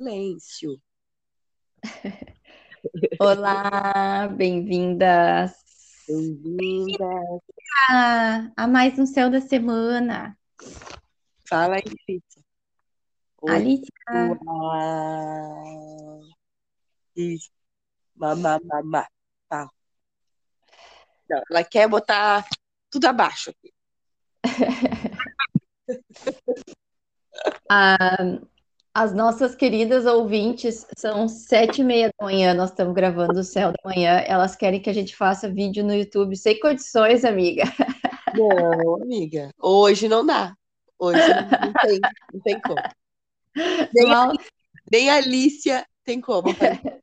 Silêncio. Olá, bem-vindas Bem-vinda. a, a mais um Céu da Semana. Fala aí. Oi. Alicia. Mamá, mamá. Tá. Não, ela quer botar tudo abaixo aqui. a- as nossas queridas ouvintes, são sete e meia da manhã, nós estamos gravando o Céu da Manhã, elas querem que a gente faça vídeo no YouTube, sem condições, amiga. Não, amiga. Hoje não dá. Hoje não, tem, não tem como. Nem, Mal, nem a Alicia tem como.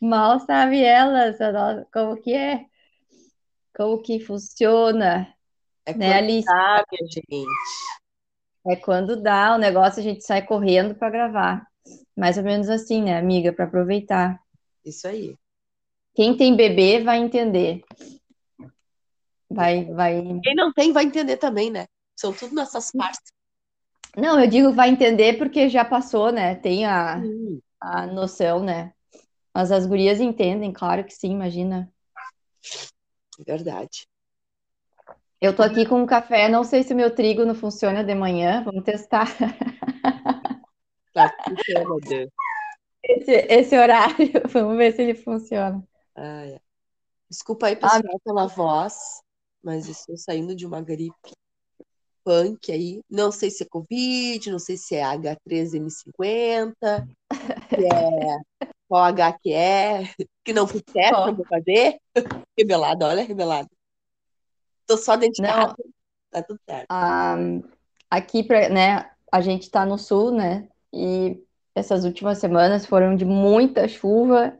mal sabe elas como que é, como que funciona, É né, dá, minha gente. É quando dá o negócio, a gente sai correndo para gravar. Mais ou menos assim, né, amiga, para aproveitar. Isso aí. Quem tem bebê vai entender. Vai, vai. Quem não tem vai entender também, né? São tudo nossas partes. Não, eu digo vai entender porque já passou, né? Tem a, Sim, a noção, né? Mas as gurias entendem, claro que sim, imagina. verdade. Eu tô aqui com um café, não sei se o meu trigo não funciona de manhã, vamos testar Tá funcionando. esse, esse horário, vamos ver se ele funciona. Ah, é. Desculpa aí, Ah, pessoal, pela voz, mas estou saindo de uma gripe punk aí. Não sei se é Covid, não sei se é H3N50, se é qual H que é, que não fui bom, vou fazer. Revelada, olha, revelada. Tô só dentro de não, tá tudo certo. a, aqui pra, né, a gente tá no sul, né? E essas últimas semanas foram de muita chuva,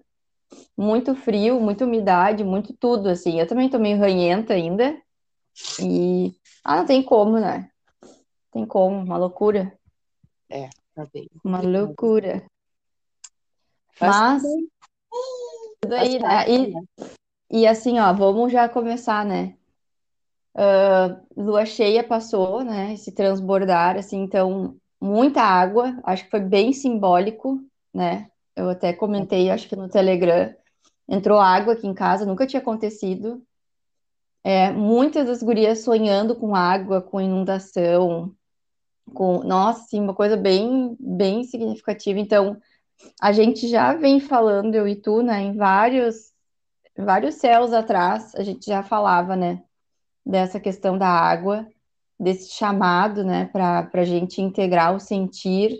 muito frio, muita umidade, muito tudo, assim. Eu também tô meio ranhenta ainda. E, ah, não tem como, né? Tem como, uma loucura, É, tá bem uma loucura. Mas também tudo aí, né? E, né? e assim, ó, vamos já começar, né? Lua cheia passou, né? Esse transbordar, assim, então, muita água, acho que foi bem simbólico, né? Eu até comentei, acho que no Telegram, entrou água aqui em casa, nunca tinha acontecido. É, muitas das gurias sonhando com água, com inundação, com, nossa, assim, uma coisa bem, bem significativa. Então, a gente já vem falando, eu e tu, né, em vários, vários céus atrás, a gente já falava, né, dessa questão da água, desse chamado, né, para a gente integrar o sentir,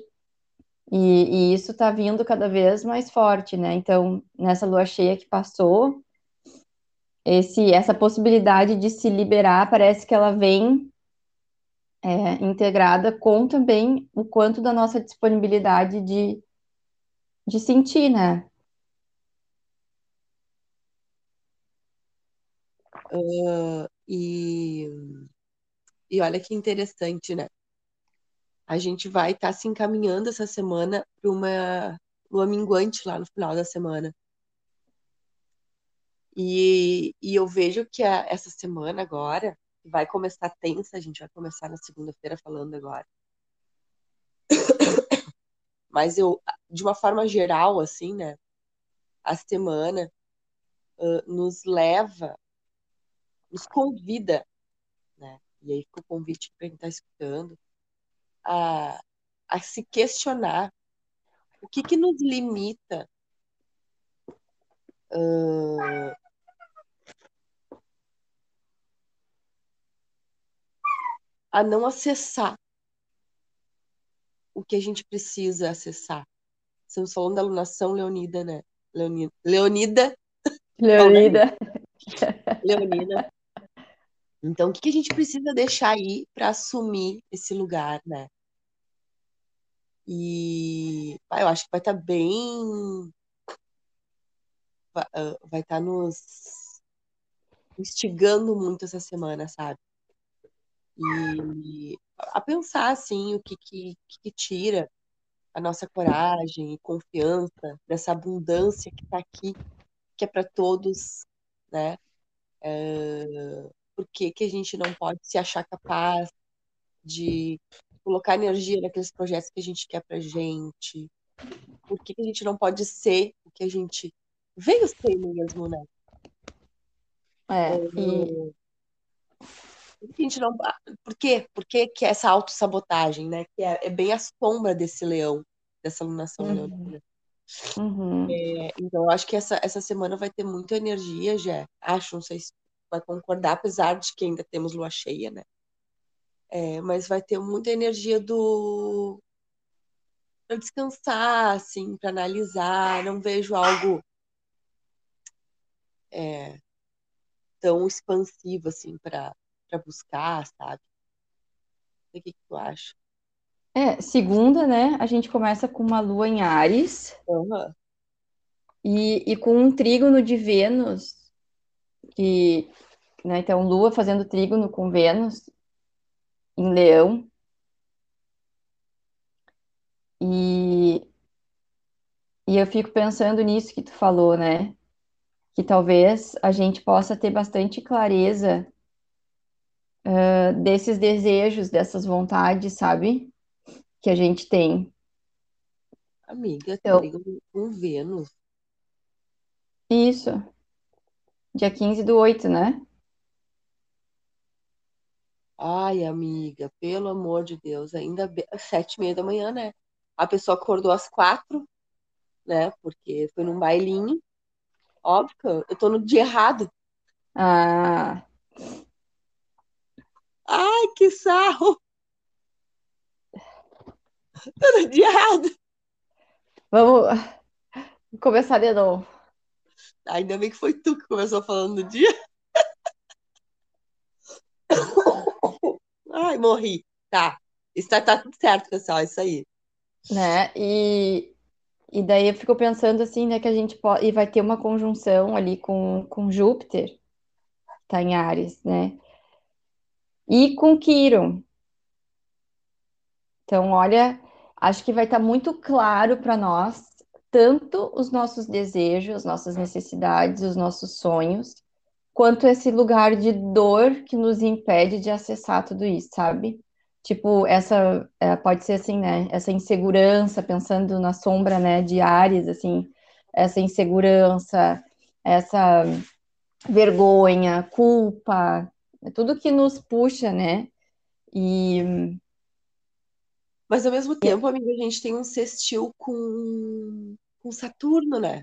e, e isso está vindo cada vez mais forte, né? Então, nessa lua cheia que passou, esse, essa possibilidade de se liberar parece que ela vem é, integrada com também o quanto da nossa disponibilidade de, de sentir, né? Ah, e, e olha que interessante, né? A gente vai estar se encaminhando essa semana para uma lua minguante lá no final da semana. E, e eu vejo que a- essa semana agora vai começar tensa, a gente vai começar na segunda-feira falando agora. Mas eu, de uma forma geral, assim, né? A semana ah, nos leva, nos convida, né? E aí fica o convite para quem está escutando a, a se questionar o que que nos limita ah, a não acessar o que a gente precisa acessar. Estamos falando da alunação leonida, né? Leonida, Leonida, Leonida, Leonina. Então, o que que a gente precisa deixar aí para assumir esse lugar, né? E ah, eu acho que vai estar bem, va- ah, vai estar nos instigando muito essa semana, sabe? E a pensar assim o que que, que tira a nossa coragem e confiança dessa abundância que está aqui, que é para todos, né? É, Por que que a gente não pode se achar capaz de colocar energia naqueles projetos que a gente quer pra gente, por que, que a gente não pode ser o que a gente veio ser mesmo, né? É, e Por que a gente não. Por quê? Por que, que essa autossabotagem, né? Que é, é bem a sombra desse leão, dessa alunação Uhum. leonina. uhum. É, então, eu acho que essa, essa semana vai ter muita energia, já. Acho, não sei se vai concordar, apesar de que ainda temos lua cheia, né? É, mas vai ter muita energia do para descansar, assim, para analisar. Não vejo algo é, tão expansivo assim para buscar, sabe? O que, que tu acha? É, segunda, né? A gente começa com uma lua em Áries Aham. e, e com um trígono de Vênus, que, né? Então, Lua fazendo trígono com Vênus em Leão. E, e eu fico pensando nisso que tu falou, né? Que talvez a gente possa ter bastante clareza, ah, desses desejos, dessas vontades, sabe? Que a gente tem. Amiga, Então, com Vênus. isso. Dia 15 do 8, né? Ai, amiga, pelo amor de Deus, ainda bem, sete e meia da manhã, né? A pessoa acordou às quatro, né? Porque foi num bailinho. Óbvio que eu eu tô no dia errado. Ah, Ai, que sarro! Tô no dia errado. vamos começar de novo. Ainda bem que foi tu que começou falando do dia. Ai, morri. Tá. Está, tá tudo certo, pessoal. É isso aí. né? E, e daí eu fico pensando assim, né, que a gente pode, e vai ter uma conjunção ali com, com Júpiter, tá em Áries, né? E com Quirón. Então, olha, acho que vai estar muito claro para nós tanto os nossos desejos, nossas necessidades, os nossos sonhos, quanto esse lugar de dor que nos impede de acessar tudo isso, sabe? Tipo, essa é, pode ser assim, né? Essa insegurança, pensando na sombra, né, de Áries, assim, essa insegurança, essa vergonha, culpa, é tudo que nos puxa, né? E Mas ao mesmo tempo, amiga, a gente tem um sextil com, com Saturno, né?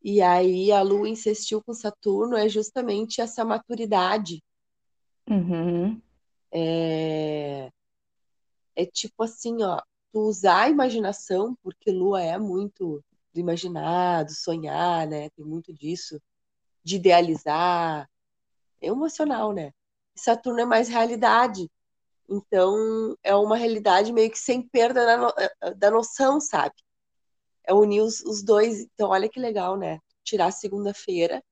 E aí a Lua sextil com Saturno é justamente essa maturidade. Uhum, É, é tipo assim, ó, tu usar a imaginação, porque Lua é muito do imaginado, sonhar, né? Tem muito disso, de idealizar, é emocional, né? Saturno é mais realidade. Então, é uma realidade meio que sem perda da, no- da noção, sabe? É unir os, os dois. Então, olha que legal, né? Tirar a segunda-feira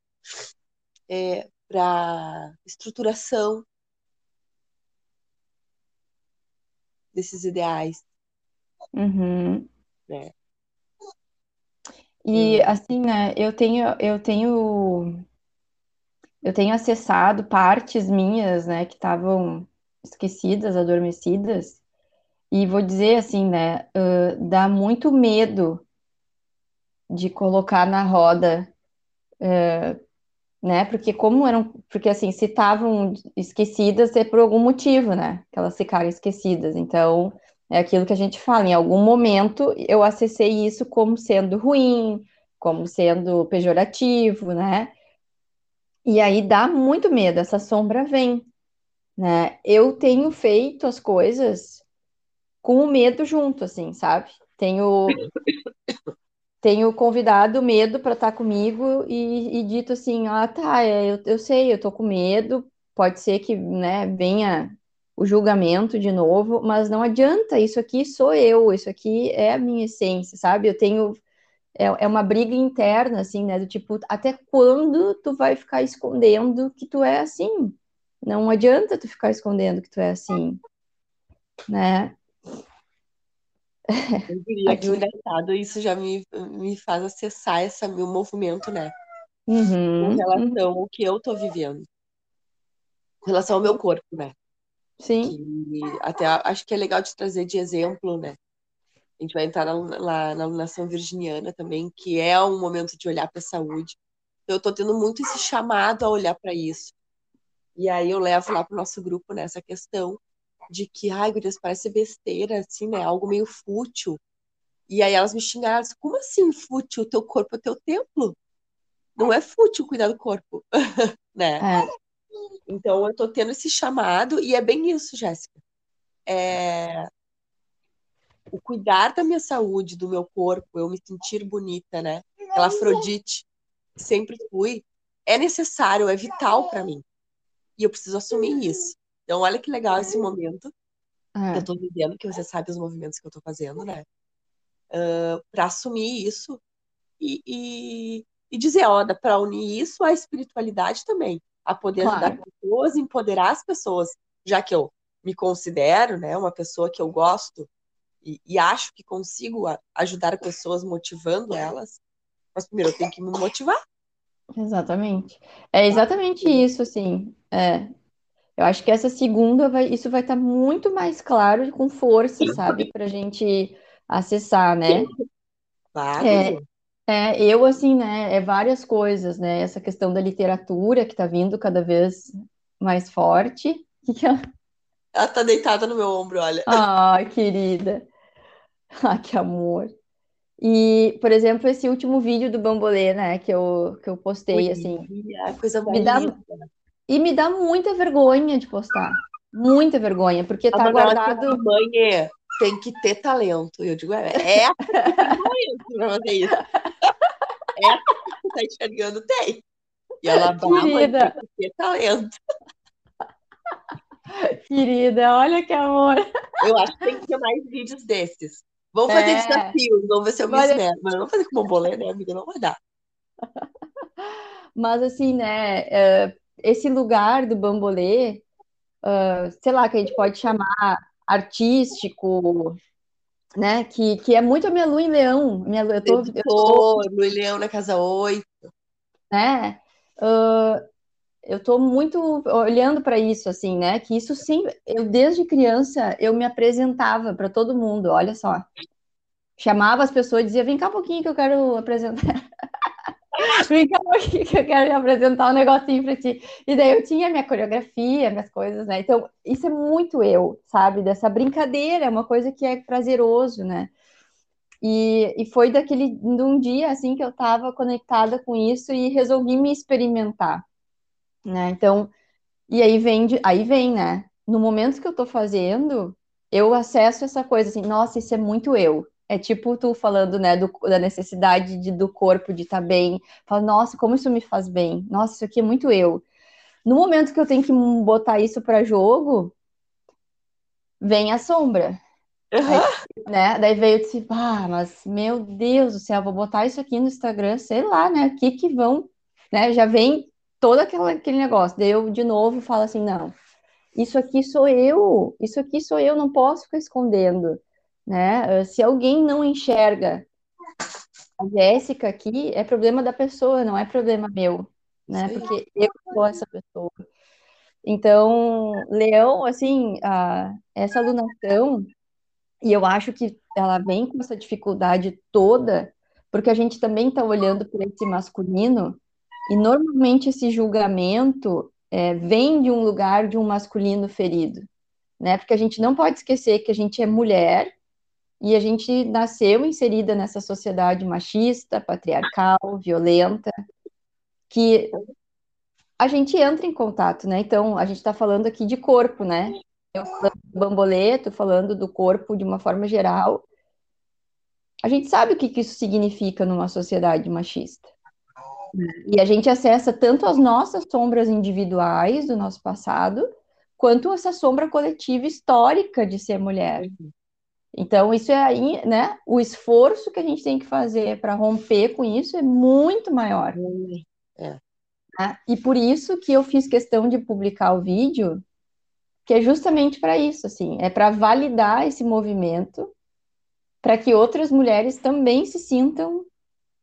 é, para estruturação desses ideais, uhum. né? E assim, né, eu tenho, eu tenho, eu tenho acessado partes minhas, né, que estavam esquecidas, adormecidas, e vou dizer assim, né, ãh, dá muito medo de colocar na roda, né, porque como eram, porque assim, se estavam esquecidas é por algum motivo, né, que elas ficaram esquecidas, então é aquilo que a gente fala, em algum momento eu acessei isso como sendo ruim, como sendo pejorativo, né, E aí dá muito medo, essa sombra vem, né? Eu tenho feito as coisas com o medo junto, assim, sabe? Tenho, tenho convidado o medo para estar comigo e, e dito assim, ah, tá, é, eu, eu sei, eu tô com medo, pode ser que, né, venha o julgamento de novo, mas não adianta, isso aqui sou eu, isso aqui é a minha essência, sabe? Eu tenho é, é uma briga interna, assim, né? Do tipo, até quando tu vai ficar escondendo que tu é assim? Não adianta tu ficar escondendo que tu é assim, né? eu diria A que Júlia. engraçado, isso já me, me faz acessar esse meu movimento, né? Uhum, uhum, relação ao que eu tô vivendo, com relação ao meu corpo, né? sim, Que até acho que é legal de trazer de exemplo, né? A gente vai entrar lá na alunação virginiana também, que é um momento de olhar para a saúde. Então, eu estou tendo muito esse chamado a olhar para isso. E aí eu levo lá para o nosso grupo nessa questão de que, ai, Gurias, parece besteira, assim, né? Algo meio fútil. E aí elas me xingaram, como assim fútil? O teu corpo é teu templo? Não é fútil cuidar do corpo, né? É. Então eu tô tendo esse chamado e é bem isso, Jéssica. É... O cuidar da minha saúde, do meu corpo, eu me sentir bonita, né? Aquela Afrodite, sempre fui, é necessário, é vital para mim. E eu preciso assumir isso. Então, olha que legal esse momento é. que eu tô vivendo, que você sabe os movimentos que eu tô fazendo, né? Uh, para assumir isso e, e, e dizer, ó, dá para unir isso à espiritualidade também, a poder claro. ajudar pessoas, empoderar as pessoas, já que eu me considero, né, uma pessoa que eu gosto e, e acho que consigo ajudar pessoas motivando elas, mas primeiro eu tenho que me motivar. Exatamente. É exatamente isso, assim. É, eu acho que essa segunda vai, isso vai estar tá muito mais claro com força, sabe, para a gente acessar, né? Claro. É, é, eu assim, né? É várias coisas, né? Essa questão da literatura que está vindo cada vez mais forte. Ela... ela tá deitada no meu ombro, olha. Ai, querida. Ah, que amor. E, por exemplo, esse último vídeo do Bambolê, né, que eu, que eu postei, Ui, assim. É coisa me dá, e me dá muita vergonha de postar. Muita vergonha, porque tá guardado. Mãe tem que ter talento. Eu digo, é, é tem talento pra fazer isso. É que você tá enxergando, tem. E ela Querida. tem que ter talento. Querida, olha que amor. Eu acho que tem que ter mais vídeos desses. Vamos fazer é. desafios, vamos ver se eu me esmero. Mas não vamos fazer com bombolê, né, amiga? Não vai dar. Mas assim, né, é, esse lugar do bambolê, uh, sei lá, que a gente pode chamar artístico, né? Que, que é muito a minha lua em leão. Minha, eu tô, eu tô, lua em leão na casa 8. Né? Uh, eu tô muito olhando para isso, assim, né? Que isso sim, eu desde criança eu me apresentava para todo mundo, olha só. Chamava as pessoas e dizia: vem cá um pouquinho que eu quero apresentar. Vem cá aqui que eu quero apresentar um negocinho pra ti. E daí eu tinha minha coreografia, minhas coisas, né? Então, isso é muito eu, sabe? Dessa brincadeira, é uma coisa que é prazeroso, né? E, e foi daquele, de um dia, assim, que eu tava conectada com isso e resolvi me experimentar, né? Então, e aí vem, de, aí vem, né? No momento que eu tô fazendo, eu acesso essa coisa assim, nossa, isso é muito eu. É tipo tu falando, né, do, da necessidade de, do corpo de estar tá bem. Fala, nossa, como isso me faz bem. Nossa, isso aqui é muito eu. No momento que eu tenho que botar isso para jogo, vem a sombra. Uhum. Aí, né? Daí veio disse, ah, mas meu Deus do céu, vou botar isso aqui no Instagram, sei lá, né? O que que vão, né? Já vem todo aquele, aquele negócio. Daí eu de novo falo assim, não, isso aqui sou eu, isso aqui sou eu, não posso ficar escondendo né? Se alguém não enxerga a Jéssica aqui, é problema da pessoa, não é problema meu, né? Sim. Porque eu sou essa pessoa. Então, Leão, assim, a, essa alunação, e eu acho que ela vem com essa dificuldade toda, porque a gente também está olhando para esse masculino, e normalmente esse julgamento é, vem de um lugar de um masculino ferido, né? Porque a gente não pode esquecer que a gente é mulher, e a gente nasceu inserida nessa sociedade machista, patriarcal, violenta, que a gente entra em contato, né? Então, a gente está falando aqui de corpo, né? Eu falando do bamboleto, falando do corpo de uma forma geral. A gente sabe o que, que isso significa numa sociedade machista. E a gente acessa tanto as nossas sombras individuais do nosso passado, quanto essa sombra coletiva histórica de ser mulher. Então, isso é aí, né? O esforço que a gente tem que fazer para romper com isso é muito maior. É. Né? E por isso que eu fiz questão de publicar o vídeo, que é justamente para isso, assim, é para validar esse movimento, para que outras mulheres também se sintam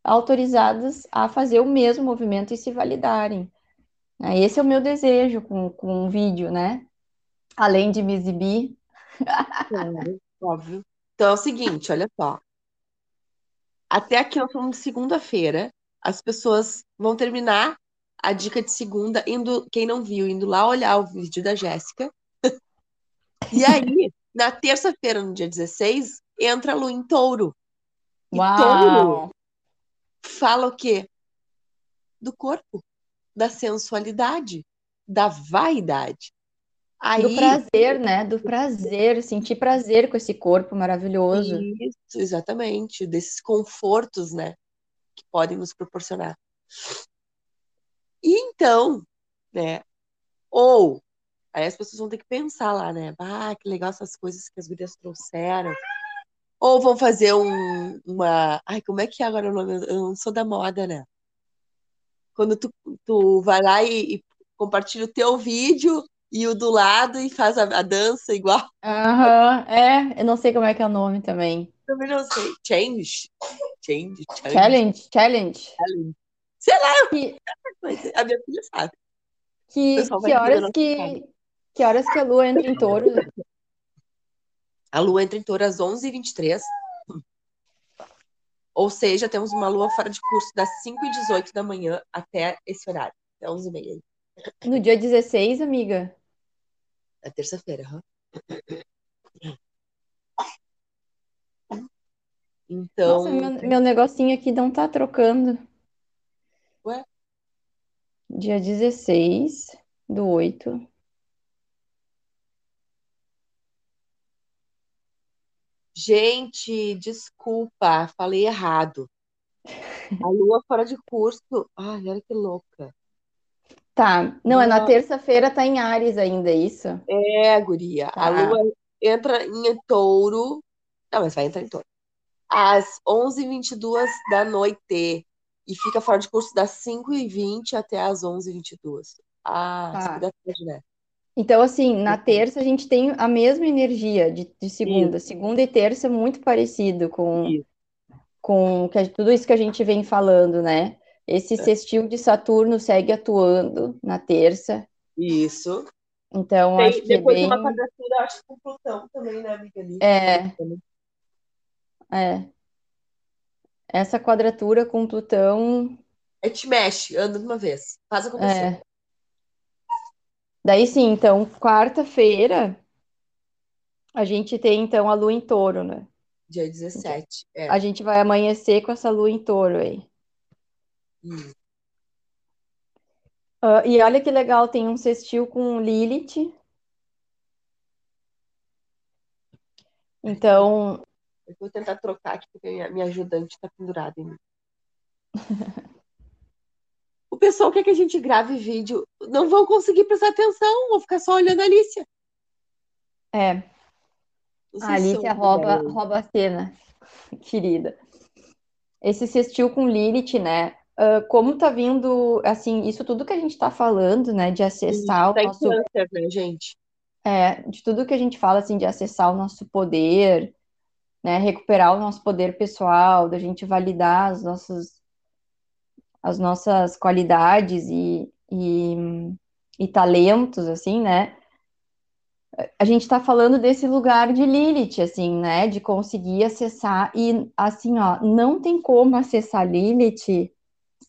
autorizadas a fazer o mesmo movimento e se validarem. Né? Esse é o meu desejo com, com o vídeo, né? Além de me exibir. Claro óbvio. Então é o seguinte, olha só. Até aqui nós falamos de segunda-feira. As pessoas vão terminar a dica de segunda, indo, quem não viu, indo lá olhar o vídeo da Jéssica. E aí, na terça-feira, no dia 16, entra a lua em touro. E touro Uau! Fala o quê? Do corpo, da sensualidade, da vaidade. Do Aí, prazer, né? Do prazer, sentir prazer com esse corpo maravilhoso. isso, exatamente, desses confortos, né, que podem nos proporcionar. E então, né, ou, aí as pessoas vão ter que pensar lá, né, ah, que legal essas coisas que as gurias trouxeram. Ou vão fazer um, uma, ai, como é que é agora o nome? Eu não sou da moda, né? Quando tu, tu vai lá e, e compartilha o teu vídeo e o do lado e faz a, a dança igual. Aham, é, eu não sei como é que é o nome também. Também não sei. Change. Change, challenge. Challenge, challenge. Sei lá, Que, a minha filha sabe. Que, que horas que, que horas que a lua entra em touro? A lua entra em touro às 11h23. Ou seja, temos uma lua fora de curso das 5h18 da manhã até esse horário. Até 11h30. No dia 16, amiga? É terça-feira. aham. Então, Nossa, meu, meu negocinho aqui não tá trocando. Ué? Dia 16 do 8. Gente, desculpa, falei errado. A lua fora de curso. Ai, olha que louca. Tá, não, é na terça-feira, tá em Áries ainda, é isso? É, guria. A Tá. lua entra em touro. Não, mas vai entrar em touro. Às 11h22 da noite. E fica fora de curso das 5h20 até as 11h22. Ah, Tá. 5 da tarde, né? Então, assim, na terça a gente tem a mesma energia de, de segunda. Segunda e terça é muito parecido com, Isso. com que tudo isso que a gente vem falando, né? Esse sextil de Saturno segue atuando na terça. Isso. Então, Tem- acho que é depois tem bem. uma quadratura, acho que com Plutão também, né, amiga? É, é. Essa quadratura com Plutão, É te mexe, anda de uma vez. Faz acontecer. é. Daí sim, então, quarta-feira, a gente tem então a lua em touro, né? Dia 17. É. A gente vai amanhecer com essa lua em touro aí. Ah, e olha que legal, tem um sextil com Lilith. Então, Eu vou tentar trocar aqui, porque minha, minha ajudante está pendurada em mim. O pessoal quer que a gente grave vídeo. Não vão conseguir prestar atenção, vão ficar só olhando a Alicia. é, Não a Alicia rouba, rouba a cena, querida. Esse sextil com Lilith, né? Ah, como tá vindo, assim, isso tudo que a gente tá falando, né? De acessar o Tá nosso câncer, né, gente? É, de tudo que a gente fala, assim, de acessar o nosso poder, né, recuperar o nosso poder pessoal, da gente validar as nossas, as nossas qualidades e, e, e talentos, assim, né? A gente tá falando desse lugar de Lilith, assim, né, de conseguir acessar e, assim, ó, não tem como acessar Lilith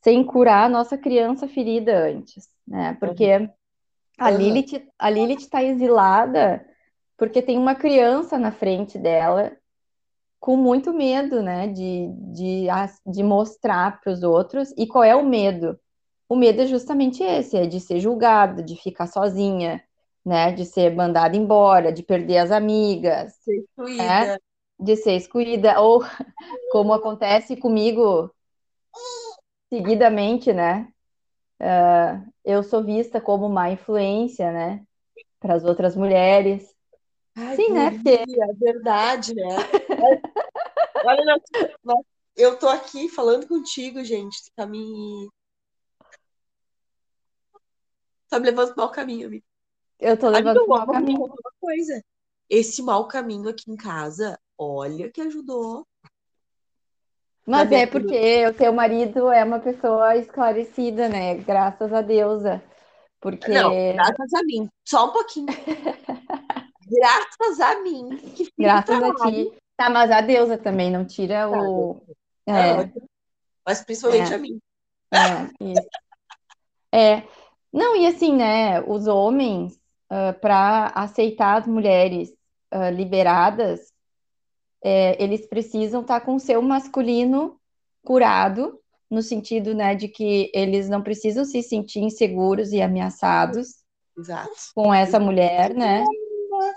sem curar a nossa criança ferida antes, né? Porque a Uhum. Lilith, a Lilith está exilada porque tem uma criança na frente dela com muito medo, né, de, de, de mostrar para os outros. E qual é o medo? O medo é justamente esse, é de ser julgada, de ficar sozinha, né, de ser mandada embora, de perder as amigas, Ser excluída. de ser excluída, ou como acontece comigo seguidamente, né? Ah, eu sou vista como má influência, né? Para as outras mulheres. Ai, Sim, né? Porque é verdade, né? Olha, eu tô aqui falando contigo, gente. Tu Tá me. Tá me levando pro mau caminho, amiga. eu tô Amiga, levando eu para mau caminho. uma coisa. Esse mau caminho aqui em casa, olha que ajudou. Mas é porque o teu marido é uma pessoa esclarecida, né? Graças a Deusa. Porque Não, graças a mim. Só um pouquinho. Graças a mim graças a ti. Tá, mas a deusa também não tira o. Ah, É, Mas principalmente É. a mim. é, isso. É. Não, e assim, né? Os homens, para aceitar as mulheres ah, liberadas, é, eles precisam estar com o seu masculino curado, no sentido, né, de que eles não precisam se sentir inseguros e ameaçados Exato. com essa mulher, né?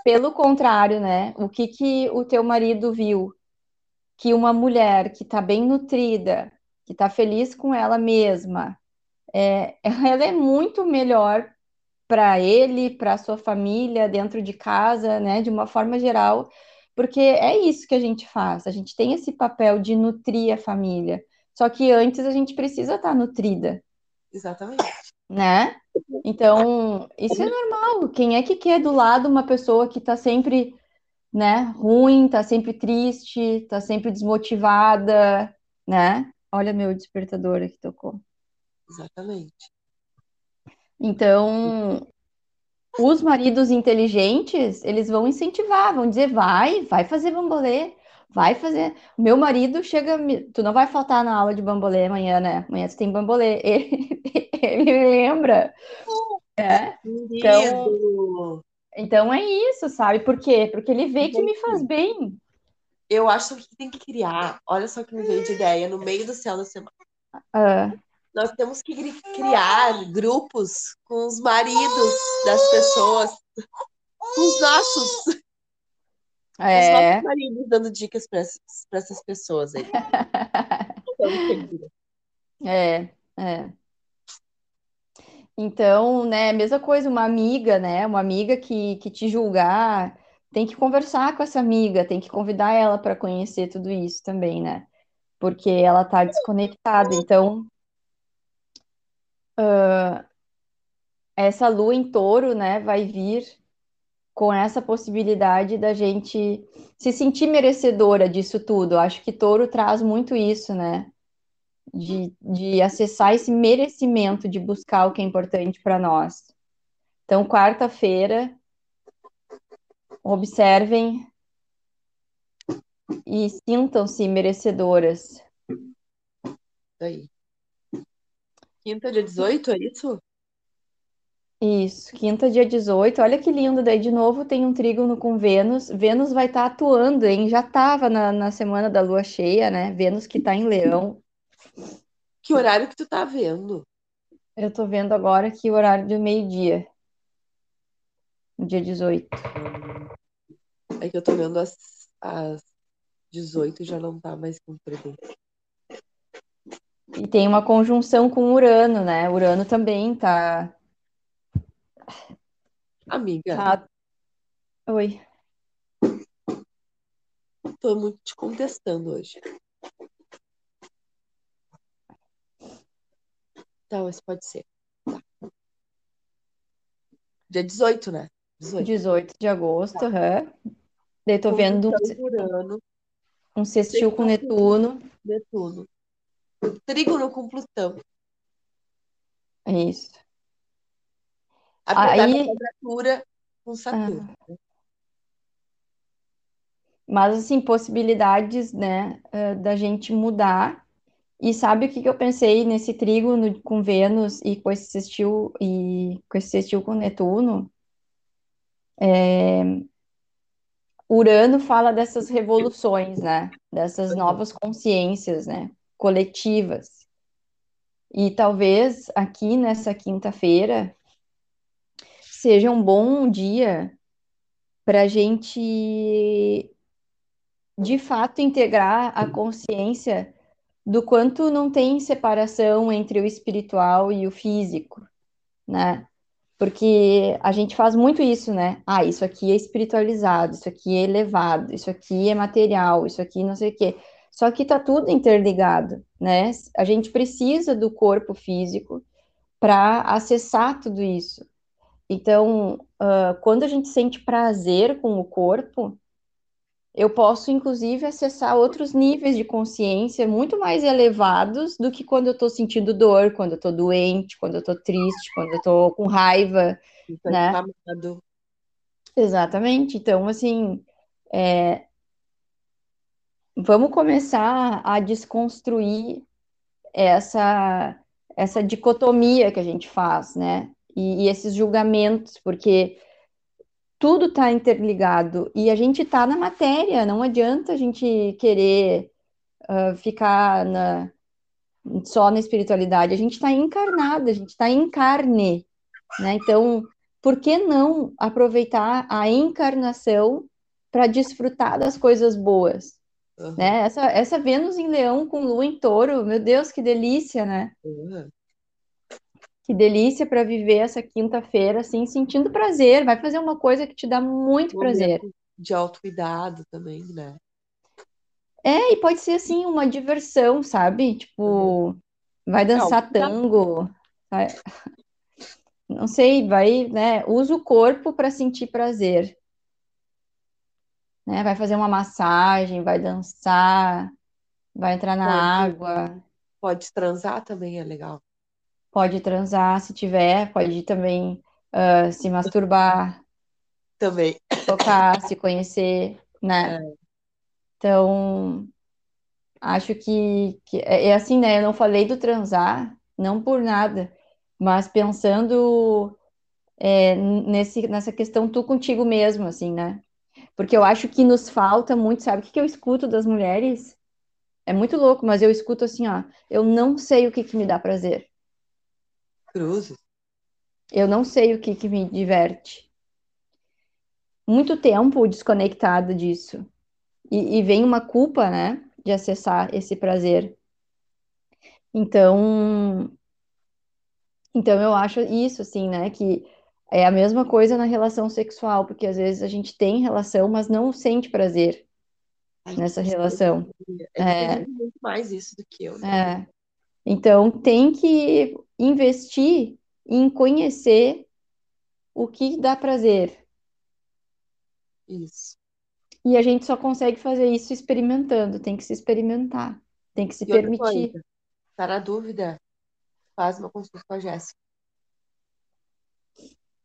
Pelo contrário, né? O que que o teu marido viu? Que uma mulher que está bem nutrida, que está feliz com ela mesma, é, ela é muito melhor para ele, para sua família, dentro de casa, né? De uma forma geral, porque é isso que a gente faz. A gente tem esse papel de nutrir a família. Só que antes a gente precisa estar nutrida Exatamente. Né? Então, isso é normal. Quem é que quer do lado uma pessoa que tá sempre, né, ruim, tá sempre triste, tá sempre desmotivada, né? Olha meu despertador aqui tocou. Exatamente. Então, os maridos inteligentes, eles vão incentivar, vão dizer, vai, vai fazer bambolê, vai fazer. Meu marido chega, tu não vai faltar na aula de bambolê amanhã, né? Amanhã tu tem bambolê. Ele, ele me lembra. É. Querido, Então é isso, sabe? Por quê? Porque ele vê que me faz bem. eu acho que tem que criar. Olha só que me veio de ideia no meio do céu da semana. Ah, Nós temos que criar grupos com os maridos das pessoas, com os nossos, os é, nossos maridos dando dicas para essas, pessoas aí. Então, é, é. Então, né, mesma coisa, uma amiga, né? Uma amiga que, que te julgar, tem que conversar com essa amiga, tem que convidar ela para conhecer tudo isso também, né? Porque ela tá desconectada. Então, essa lua em touro, né, vai vir com essa possibilidade da gente se sentir merecedora disso tudo. Acho que touro traz muito isso, né? De, de acessar esse merecimento de buscar o que é importante para nós. Então, quarta-feira, observem e sintam-se merecedoras. isso aí. Quinta, dia 18, é isso? Isso, quinta, dia 18. Olha que lindo, daí de novo tem um trígono com Vênus. Vênus vai estar atuando, hein? Já estava na, na semana da lua cheia, né? Vênus que está em Leão. Que horário que tu tá vendo? Eu tô vendo agora aqui o horário do meio-dia, dia 18. É que eu tô vendo as, as 18 e já não tá mais com presente. E tem uma conjunção com Urano, né? Urano também tá, Amiga, tá... Oi. tô muito te contestando hoje. Tá, mas pode ser. Tá. Dia 18, né? 18. 18 de agosto, aham. Daí tô vendo um, Urano, um sextil com Netuno. Netuno. Trígono com Plutão. É isso. Apesar da Aí- quadratura com Saturno. Mas, assim, possibilidades, né, eh, da gente mudar. E sabe o que que eu pensei nesse trígono com Vênus e com esse sextil, e com esse sextil com Netuno? É, Urano fala dessas revoluções, né? Dessas novas consciências, né? Coletivas. E talvez aqui nessa quinta-feira seja um bom dia para a gente, de fato, integrar a consciência do quanto não tem separação entre o espiritual e o físico, né? Porque a gente faz muito isso, né? Ah, isso aqui é espiritualizado, isso aqui é elevado, isso aqui é material, isso aqui não sei o quê. Só que tá tudo interligado, né? A gente precisa do corpo físico para acessar tudo isso. Então, ah, quando a gente sente prazer com o corpo, eu posso, inclusive, acessar outros níveis de consciência muito mais elevados do que quando eu estou sentindo dor, quando eu estou doente, quando eu estou triste, quando eu estou com raiva. Então, Né? Exatamente. Então, assim, é, vamos começar a desconstruir essa, essa dicotomia que a gente faz, né? E, e esses julgamentos, porque tudo está interligado e a gente está na matéria, não adianta a gente querer uh, ficar na, só na espiritualidade, a gente está encarnada, a gente está em carne, né? Então, por que não aproveitar a encarnação para desfrutar das coisas boas? Uhum. Né? Essa, essa Vênus em Leão com Lua em Touro, meu Deus, que delícia, né? Uhum. Que delícia para viver essa quinta-feira, assim, sentindo prazer. Vai fazer uma coisa que te dá muito prazer. De autocuidado também, né? É, e pode ser, assim, uma diversão, sabe? Tipo, vai dançar tango. Vai... Não sei, vai, né? Usa o corpo para sentir prazer. Né? Vai fazer uma massagem, vai dançar, vai entrar na Pode. água. Pode transar também, é legal. Pode transar se tiver, pode também uh, se masturbar, Também. tocar, se conhecer, né? É. Então, acho que, que é, é assim, né? Eu não falei do transar, não por nada, mas pensando é, nesse, nessa questão tu contigo mesmo, assim, né? Porque eu acho que nos falta muito, sabe? O que, que eu escuto das mulheres? É muito louco, mas eu escuto assim, ó. Eu não sei o que, que me dá prazer. Cruzes. Eu não sei o que, que me diverte. Muito tempo desconectada disso. E, e vem uma culpa, né? De acessar esse prazer. Então, então eu acho isso, assim, né? Que é a mesma coisa na relação sexual, porque às vezes a gente tem relação, mas não sente prazer Ai, nessa relação. É É, muito mais isso do que eu, né? é. Então tem que investir em conhecer o que dá prazer. Isso. E a gente só consegue fazer isso experimentando, tem que se experimentar, tem que se E permitir. tá na dúvida, faz uma consulta com a Jéssica.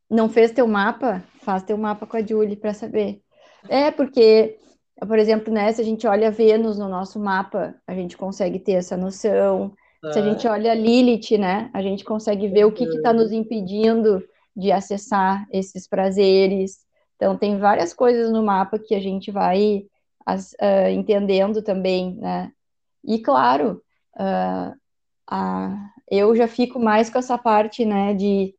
Não fez teu mapa? Faz teu mapa com a Julie para saber. É, porque, por exemplo, né, se a gente olha Vênus no nosso mapa, a gente consegue ter essa noção. Se a gente olha Lilith, né, a gente consegue ver o que está nos impedindo de acessar esses prazeres. Então, tem várias coisas no mapa que a gente vai as- ah, entendendo também, né? E, claro, a- eu já fico mais com essa parte, né, de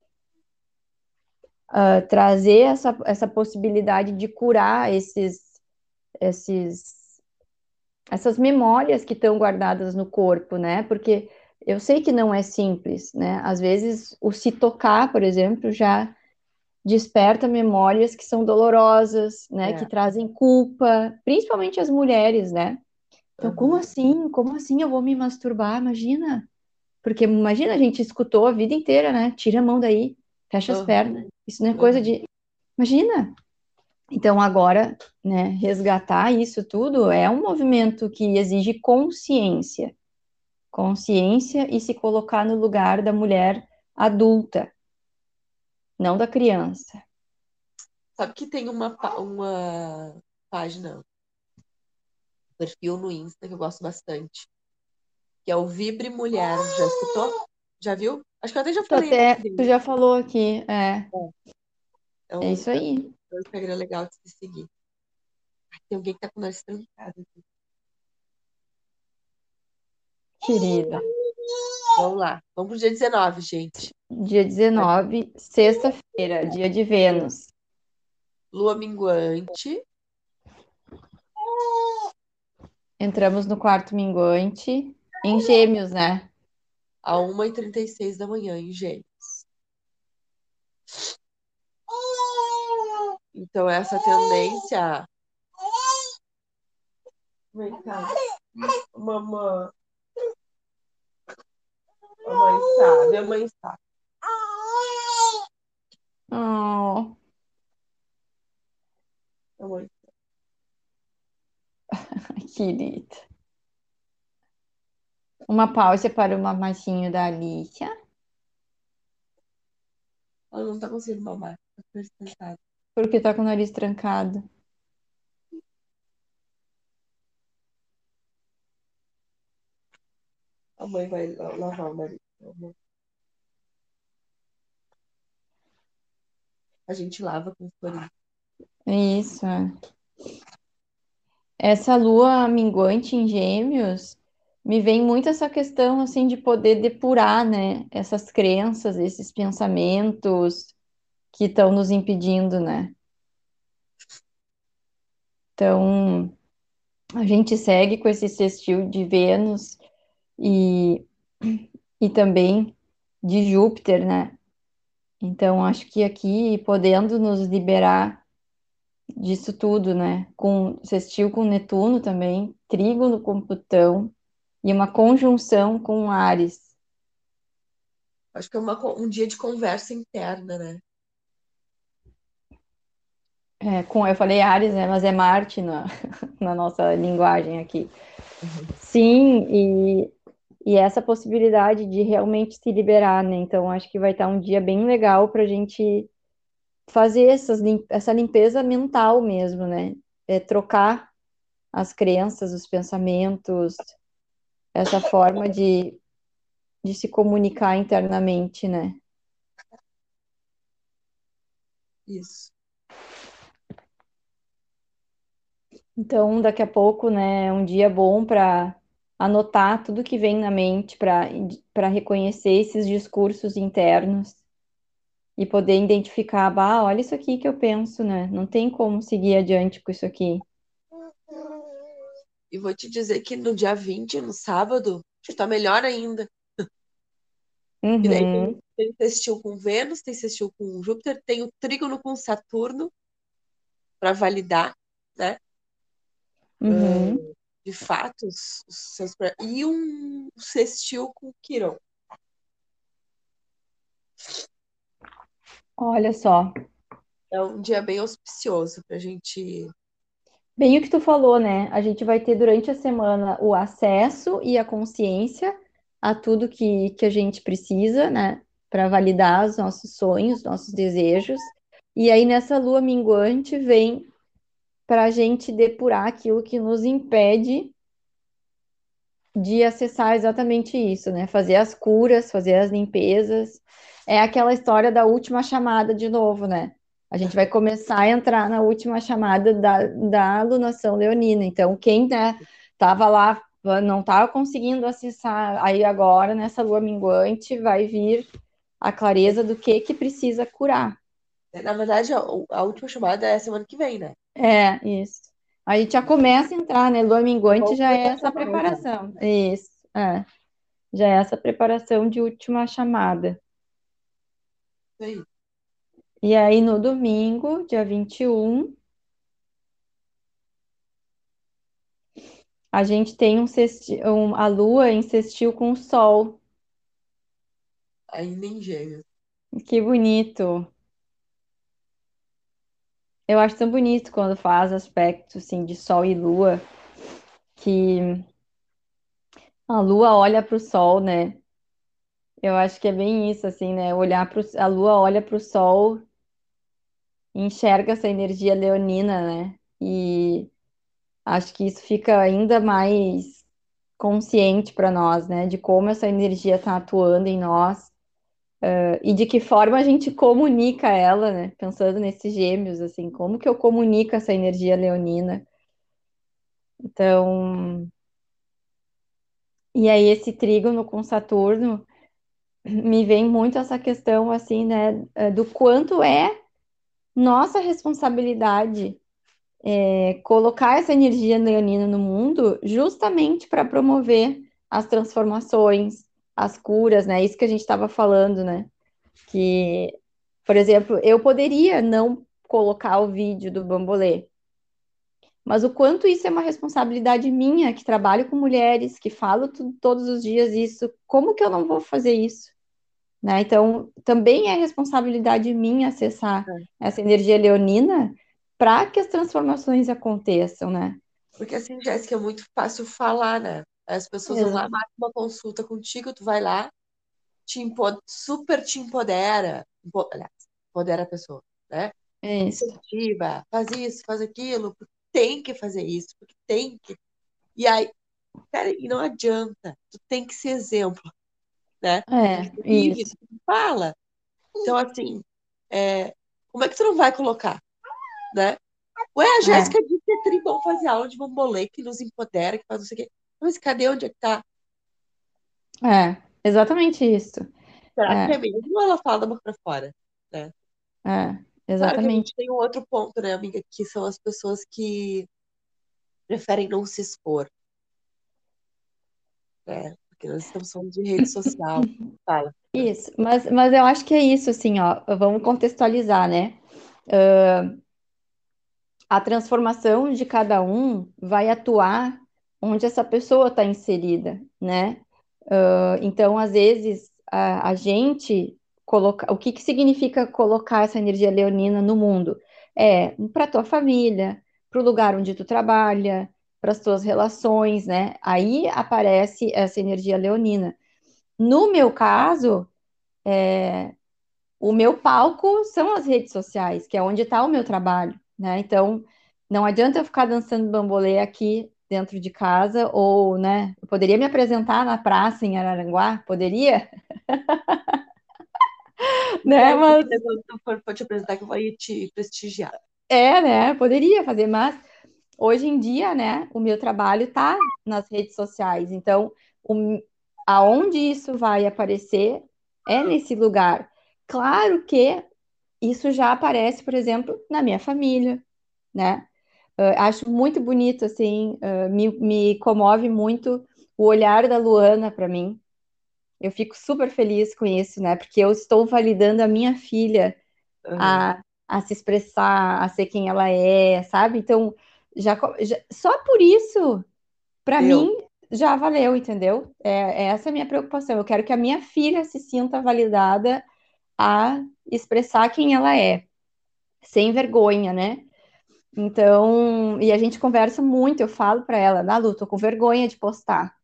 ah, trazer essa, essa possibilidade de curar esses, esses, essas memórias que estão guardadas no corpo, né? Porque eu sei que não é simples, né? Às vezes o se tocar, por exemplo, já desperta memórias que são dolorosas, né? Que é. trazem culpa, principalmente as mulheres, né? Então, como Aham. assim? Como assim eu vou me masturbar? Imagina. Porque imagina, a gente escutou a vida inteira, né? Tira a mão daí, fecha as Aham. pernas. Isso não é coisa de. Imagina. Então, agora, né, resgatar isso tudo é um movimento que exige consciência. Consciência e se colocar no lugar da mulher adulta, não da criança. Sabe que tem uma, uma página, perfil no Insta que eu gosto bastante, que é o Vibre Mulher. Já escutou? Já viu? Acho que eu até já falei até, tu já falou aqui, é, É é um, isso é aí, um Instagram legal de se seguir. Ai, Tem alguém que tá com nariz trancado aqui. querida. Vamos lá. Vamos pro dia 19, gente. Dia 19, sexta-feira, dia de Vênus. Lua minguante. Entramos no quarto minguante, em Gêmeos, né? a 1h36 da manhã em Gêmeos. Então, essa tendência. Vem cá. Mamãe. Mamãe está. Minha mãe está. Oh, Mamãe. querida. Uma pausa para o mamacinho da Alicia. Ela não tá conseguindo mamar. Tá. Porque tá com o nariz trancado. A mãe vai lavar o nariz. A gente lava com o Isso. é. Essa lua minguante em Gêmeos me vem muito essa questão assim de poder depurar, né, essas crenças, esses pensamentos, que estão nos impedindo, né? Então, a gente segue com esse sextil de Vênus e, e também de Júpiter, né? Então, acho que aqui, podendo nos liberar disso tudo, né? Com sextil com Netuno também, trígono com Plutão e uma conjunção com Ares. Acho que é uma, um dia de conversa interna, né? É, com, eu falei Ares, né? Mas é Marte na, na nossa linguagem aqui. Uhum. Sim, e, e essa possibilidade de realmente se liberar, né? Então, acho que vai estar um dia bem legal para a gente fazer essas, essa limpeza mental mesmo, né? É trocar as crenças, os pensamentos, essa forma de, de se comunicar internamente, né? Isso. Então, daqui a pouco, né, é um dia bom para anotar tudo que vem na mente, para reconhecer esses discursos internos e poder identificar, bah, olha isso aqui que eu penso, né? Não tem como seguir adiante com isso aqui. E vou te dizer que no dia 20, no sábado, está melhor ainda. Uhum. E daí tem, tem sextil com Vênus, tem sextil com Júpiter, tem o trígono com Saturno para validar, né? Uhum. Uh, de fato, os, os seus, e um sextil com Quirón. Olha só. É um dia bem auspicioso para a gente. Bem o que tu falou, né? A gente vai ter durante a semana o acesso e a consciência a tudo que, que a gente precisa, né? Para validar os nossos sonhos, nossos desejos. E aí, nessa lua minguante, vem para a gente depurar aquilo que nos impede de acessar exatamente isso, né? Fazer as curas, fazer as limpezas. É aquela história da última chamada de novo, né? A gente vai começar a entrar na última chamada da, da alunação leonina. Então, quem né, tava lá, não estava conseguindo acessar, aí agora, nessa lua minguante, vai vir a clareza do que que precisa curar. Na verdade, a, a última chamada é semana que vem, né? É, isso. A gente já começa a entrar, né? Lua minguante já é essa preparação. Isso, é. Já é essa preparação de última chamada. Sim. E aí, no domingo, dia 21, a gente tem um, sexti... um a lua em sextil com o sol. Ainda em gêmeos. Que bonito. Eu acho tão bonito quando faz aspecto assim de sol e lua, que a lua olha para o sol, né? Eu acho que é bem isso, assim, né? Olhar para a lua olha para o sol enxerga essa energia leonina, né? E acho que isso fica ainda mais consciente para nós, né? De como essa energia está atuando em nós Uh, e de que forma a gente comunica ela, né? Pensando nesses gêmeos, assim, como que eu comunico essa energia leonina? Então, e aí esse trígono com Saturno me vem muito essa questão, assim, né, eh, do quanto é nossa responsabilidade é, colocar essa energia leonina no mundo justamente para promover as transformações, as curas, né? Isso que a gente estava falando, né? Que, por exemplo, eu poderia não colocar o vídeo do bambolê, mas o quanto isso é uma responsabilidade minha, que trabalho com mulheres, que falo todos os dias isso, como que eu não vou fazer isso? Né? Então, também é responsabilidade minha acessar é. essa energia leonina para que as transformações aconteçam, né? Porque assim, Jéssica, é muito fácil falar, né? As pessoas Exato. vão lá, marcam uma consulta contigo, tu vai lá, te super te empodera, empo... aliás, empodera a pessoa, né? Isso. Incentiva, faz isso, faz aquilo, tem que fazer isso, porque tem que. E aí, Cara, e não adianta. Tu tem que ser exemplo, né? É, vive, isso. fala. Então, assim, é, como é que tu não vai colocar, né? Ué, a É, Jéssica disse que é tri bom fazer aula de bambolê, que nos empodera, que faz não sei o quê. Mas cadê onde é que tá? é, exatamente isso. Será que É, é mesmo ela fala da boca pra fora, né? é, Claro exatamente. gente tem um outro ponto, né, amiga, que são as pessoas que preferem não se expor, né? Porque nós estamos falando de rede social. Fala. Isso, mas, mas eu acho que é isso, assim, ó, vamos contextualizar, né? A transformação de cada um vai atuar onde essa pessoa está inserida, né? Ah, Então, às vezes, a, a gente coloca, o que que significa colocar essa energia leonina no mundo? É para tua família, para o lugar onde tu trabalha, para as tuas relações, né? Aí aparece essa energia leonina. No meu caso, o meu palco são as redes sociais, que é onde está o meu trabalho, né? Então, não adianta eu ficar dançando bambolê aqui dentro de casa, ou, né? Eu poderia me apresentar na praça em Araranguá, poderia, né? Mas for te apresentar, que eu vou te prestigiar. é, né? Poderia fazer, mas hoje em dia, né? O meu trabalho tá nas redes sociais, então, o, aonde isso vai aparecer é nesse lugar. Claro que isso já aparece, por exemplo, na minha família, né? Uh, acho muito bonito, assim, uh, me, me comove muito o olhar da Luana para mim. Eu fico super feliz com isso, né? Porque eu estou validando a minha filha Aham. a, a se expressar, a ser quem ela é, sabe? Então, já, já- só por isso, para mim, já valeu, entendeu? É, é essa a minha preocupação. Eu quero que a minha filha se sinta validada a expressar quem ela é, sem vergonha, né? Então, e a gente conversa muito, eu falo para ela, ah, Lu, tô com vergonha de postar.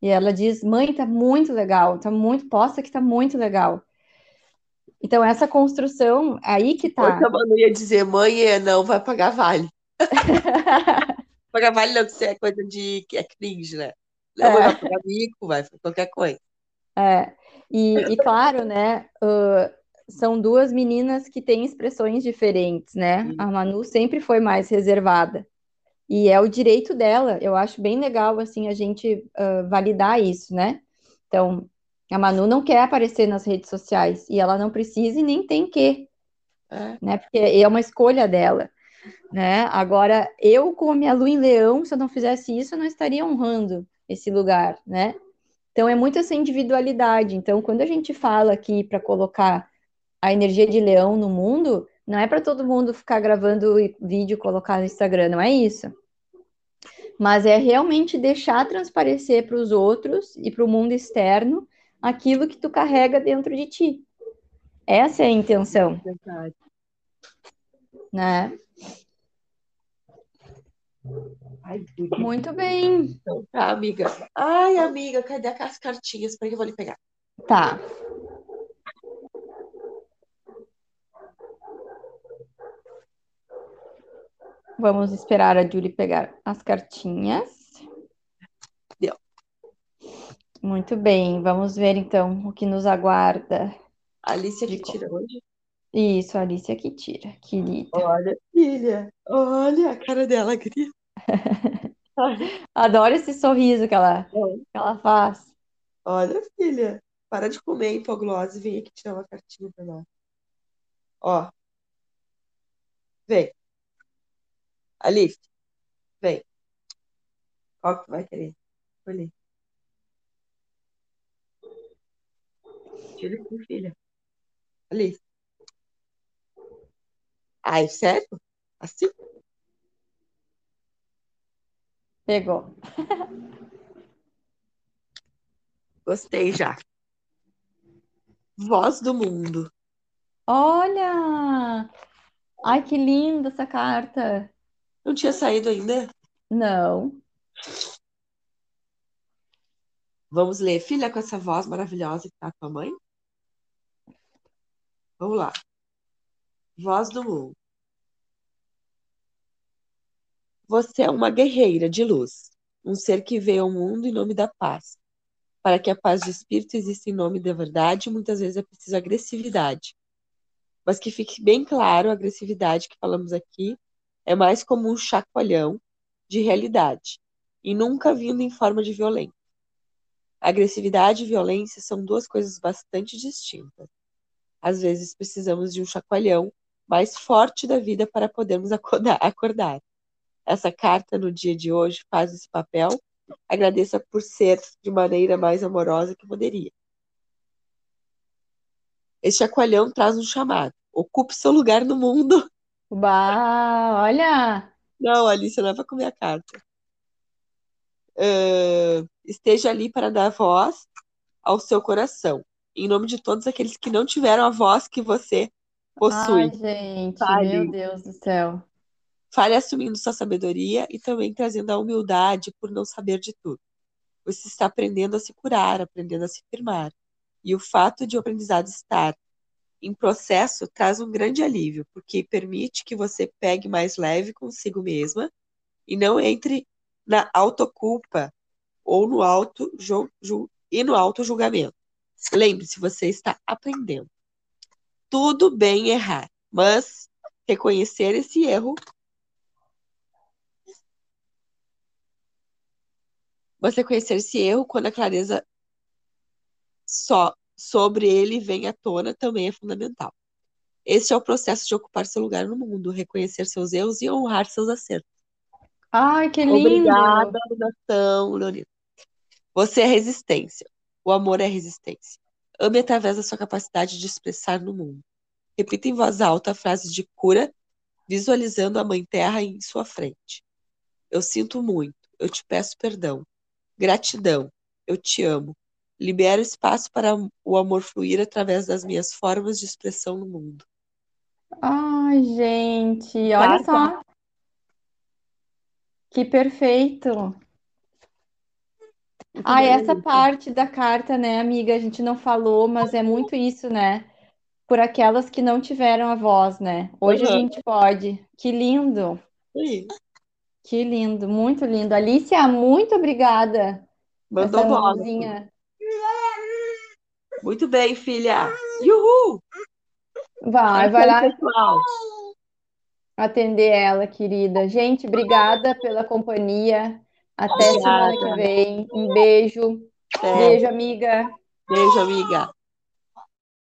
E ela diz, mãe, tá muito legal, tá muito, posta que tá muito legal. Então, essa construção, aí que tá. a Manu ia dizer, mãe, é, não, vai pagar vale. Pagar vale não, que isso é coisa de que é cringe, né? Não, mãe, vai É, pagar mico, vai qualquer coisa. é. E, e claro, né, uh, são duas meninas que têm expressões diferentes, né? E, A Manu sempre foi mais reservada. E é o direito dela. Eu acho bem legal, assim, a gente uh, validar isso, né? Então, a Manu não quer aparecer nas redes sociais e ela não precisa e nem tem que, é, né? Porque é uma escolha dela, né? Agora, eu, com a minha lua em leão, se eu não fizesse isso, eu não estaria honrando esse lugar, né? Então, é muito essa individualidade. Então, quando a gente fala aqui para colocar a energia de leão no mundo, não é para todo mundo ficar gravando vídeo e colocar no Instagram, não é isso. Mas é realmente deixar transparecer para os outros e para o mundo externo aquilo que tu carrega dentro de ti. Essa é a intenção, verdade. né? Ai. Muito bem. Então tá, amiga. Ai, amiga, cadê as cartinhas? Espera que eu vou lhe pegar. Tá. Vamos esperar a Julie pegar as cartinhas. Deu. Muito bem, vamos ver então o que nos aguarda. A Alicia que tira hoje. Isso, a Alicia que tira, querida. Olha, filha. Olha a cara dela, querida. Adoro esse sorriso que ela, que ela faz. Olha, filha. Para de comer hipoglose e vem aqui tirar uma cartinha pra nós. Ó. Vem. Alice, vem. Qual que tu vai querer? Escolhi. Tira aqui, filha. Alice. Ai, sério? Assim? Pegou. Gostei já. Voz do mundo. Olha! Ai, que linda essa carta. Não tinha saído ainda? Não. Vamos ler. Filha, com essa voz maravilhosa que tá a tua mãe? Vamos lá. Voz do mundo. Você é uma guerreira de luz. um ser que veio ao mundo em nome da paz. Para que a paz de espírito exista em nome da verdade, muitas vezes é preciso agressividade. Mas que fique bem claro, a agressividade que falamos aqui é mais como um chacoalhão de realidade e nunca vindo em forma de violência. Agressividade e violência são duas coisas bastante distintas. Às vezes precisamos de um chacoalhão mais forte da vida para podermos acordar. Essa carta no dia de hoje faz esse papel. Agradeça por ser de maneira mais amorosa que poderia. Este chacoalhão traz um chamado. Ocupe seu lugar no mundo. Bah, olha! Não, Alice, não é para comer a carta. Uh, esteja ali para dar voz ao seu coração. Em nome de todos aqueles que não tiveram a voz que você possui. Ai, gente, Fale. meu Deus do céu. Fale assumindo sua sabedoria e também trazendo a humildade por não saber de tudo. Você está aprendendo a se curar, aprendendo a se firmar. E o fato de o aprendizado estar em processo traz um grande alívio, porque permite que você pegue mais leve consigo mesma e não entre na autoculpa ou no auto e no auto julgamento. Lembre-se, você está aprendendo. Tudo bem errar, mas reconhecer esse erro Você conhecer esse erro quando a clareza só sobre ele vem à tona também é fundamental. Este é o processo de ocupar seu lugar no mundo, reconhecer seus erros e honrar seus acertos. Ai, que lindo! Obrigada, nação, Leonida. Você é resistência. O amor é resistência. Ame através da sua capacidade de expressar no mundo. Repita em voz alta a frase de cura, visualizando a Mãe Terra em sua frente. Eu sinto muito. Eu te peço perdão. Gratidão. Eu te amo. Libero espaço para o amor fluir através das minhas formas de expressão no mundo. Ai, gente, olha só. Que perfeito. Muito Ah, bem, essa parte da carta, né, amiga, a gente não falou, mas é muito isso, né? Por aquelas que não tiveram a voz, né? Hoje a Aham, gente pode. Que lindo, aí. que lindo, muito lindo. Alicia, muito obrigada. Mandou Essa mãozinha. Muito bem, filha. Uhul! Vai, vai lá pessoal. atender ela, querida. Gente, obrigada pela companhia. Até semana que Obrigada. vem. Um beijo. Até. Beijo, amiga. Beijo, amiga.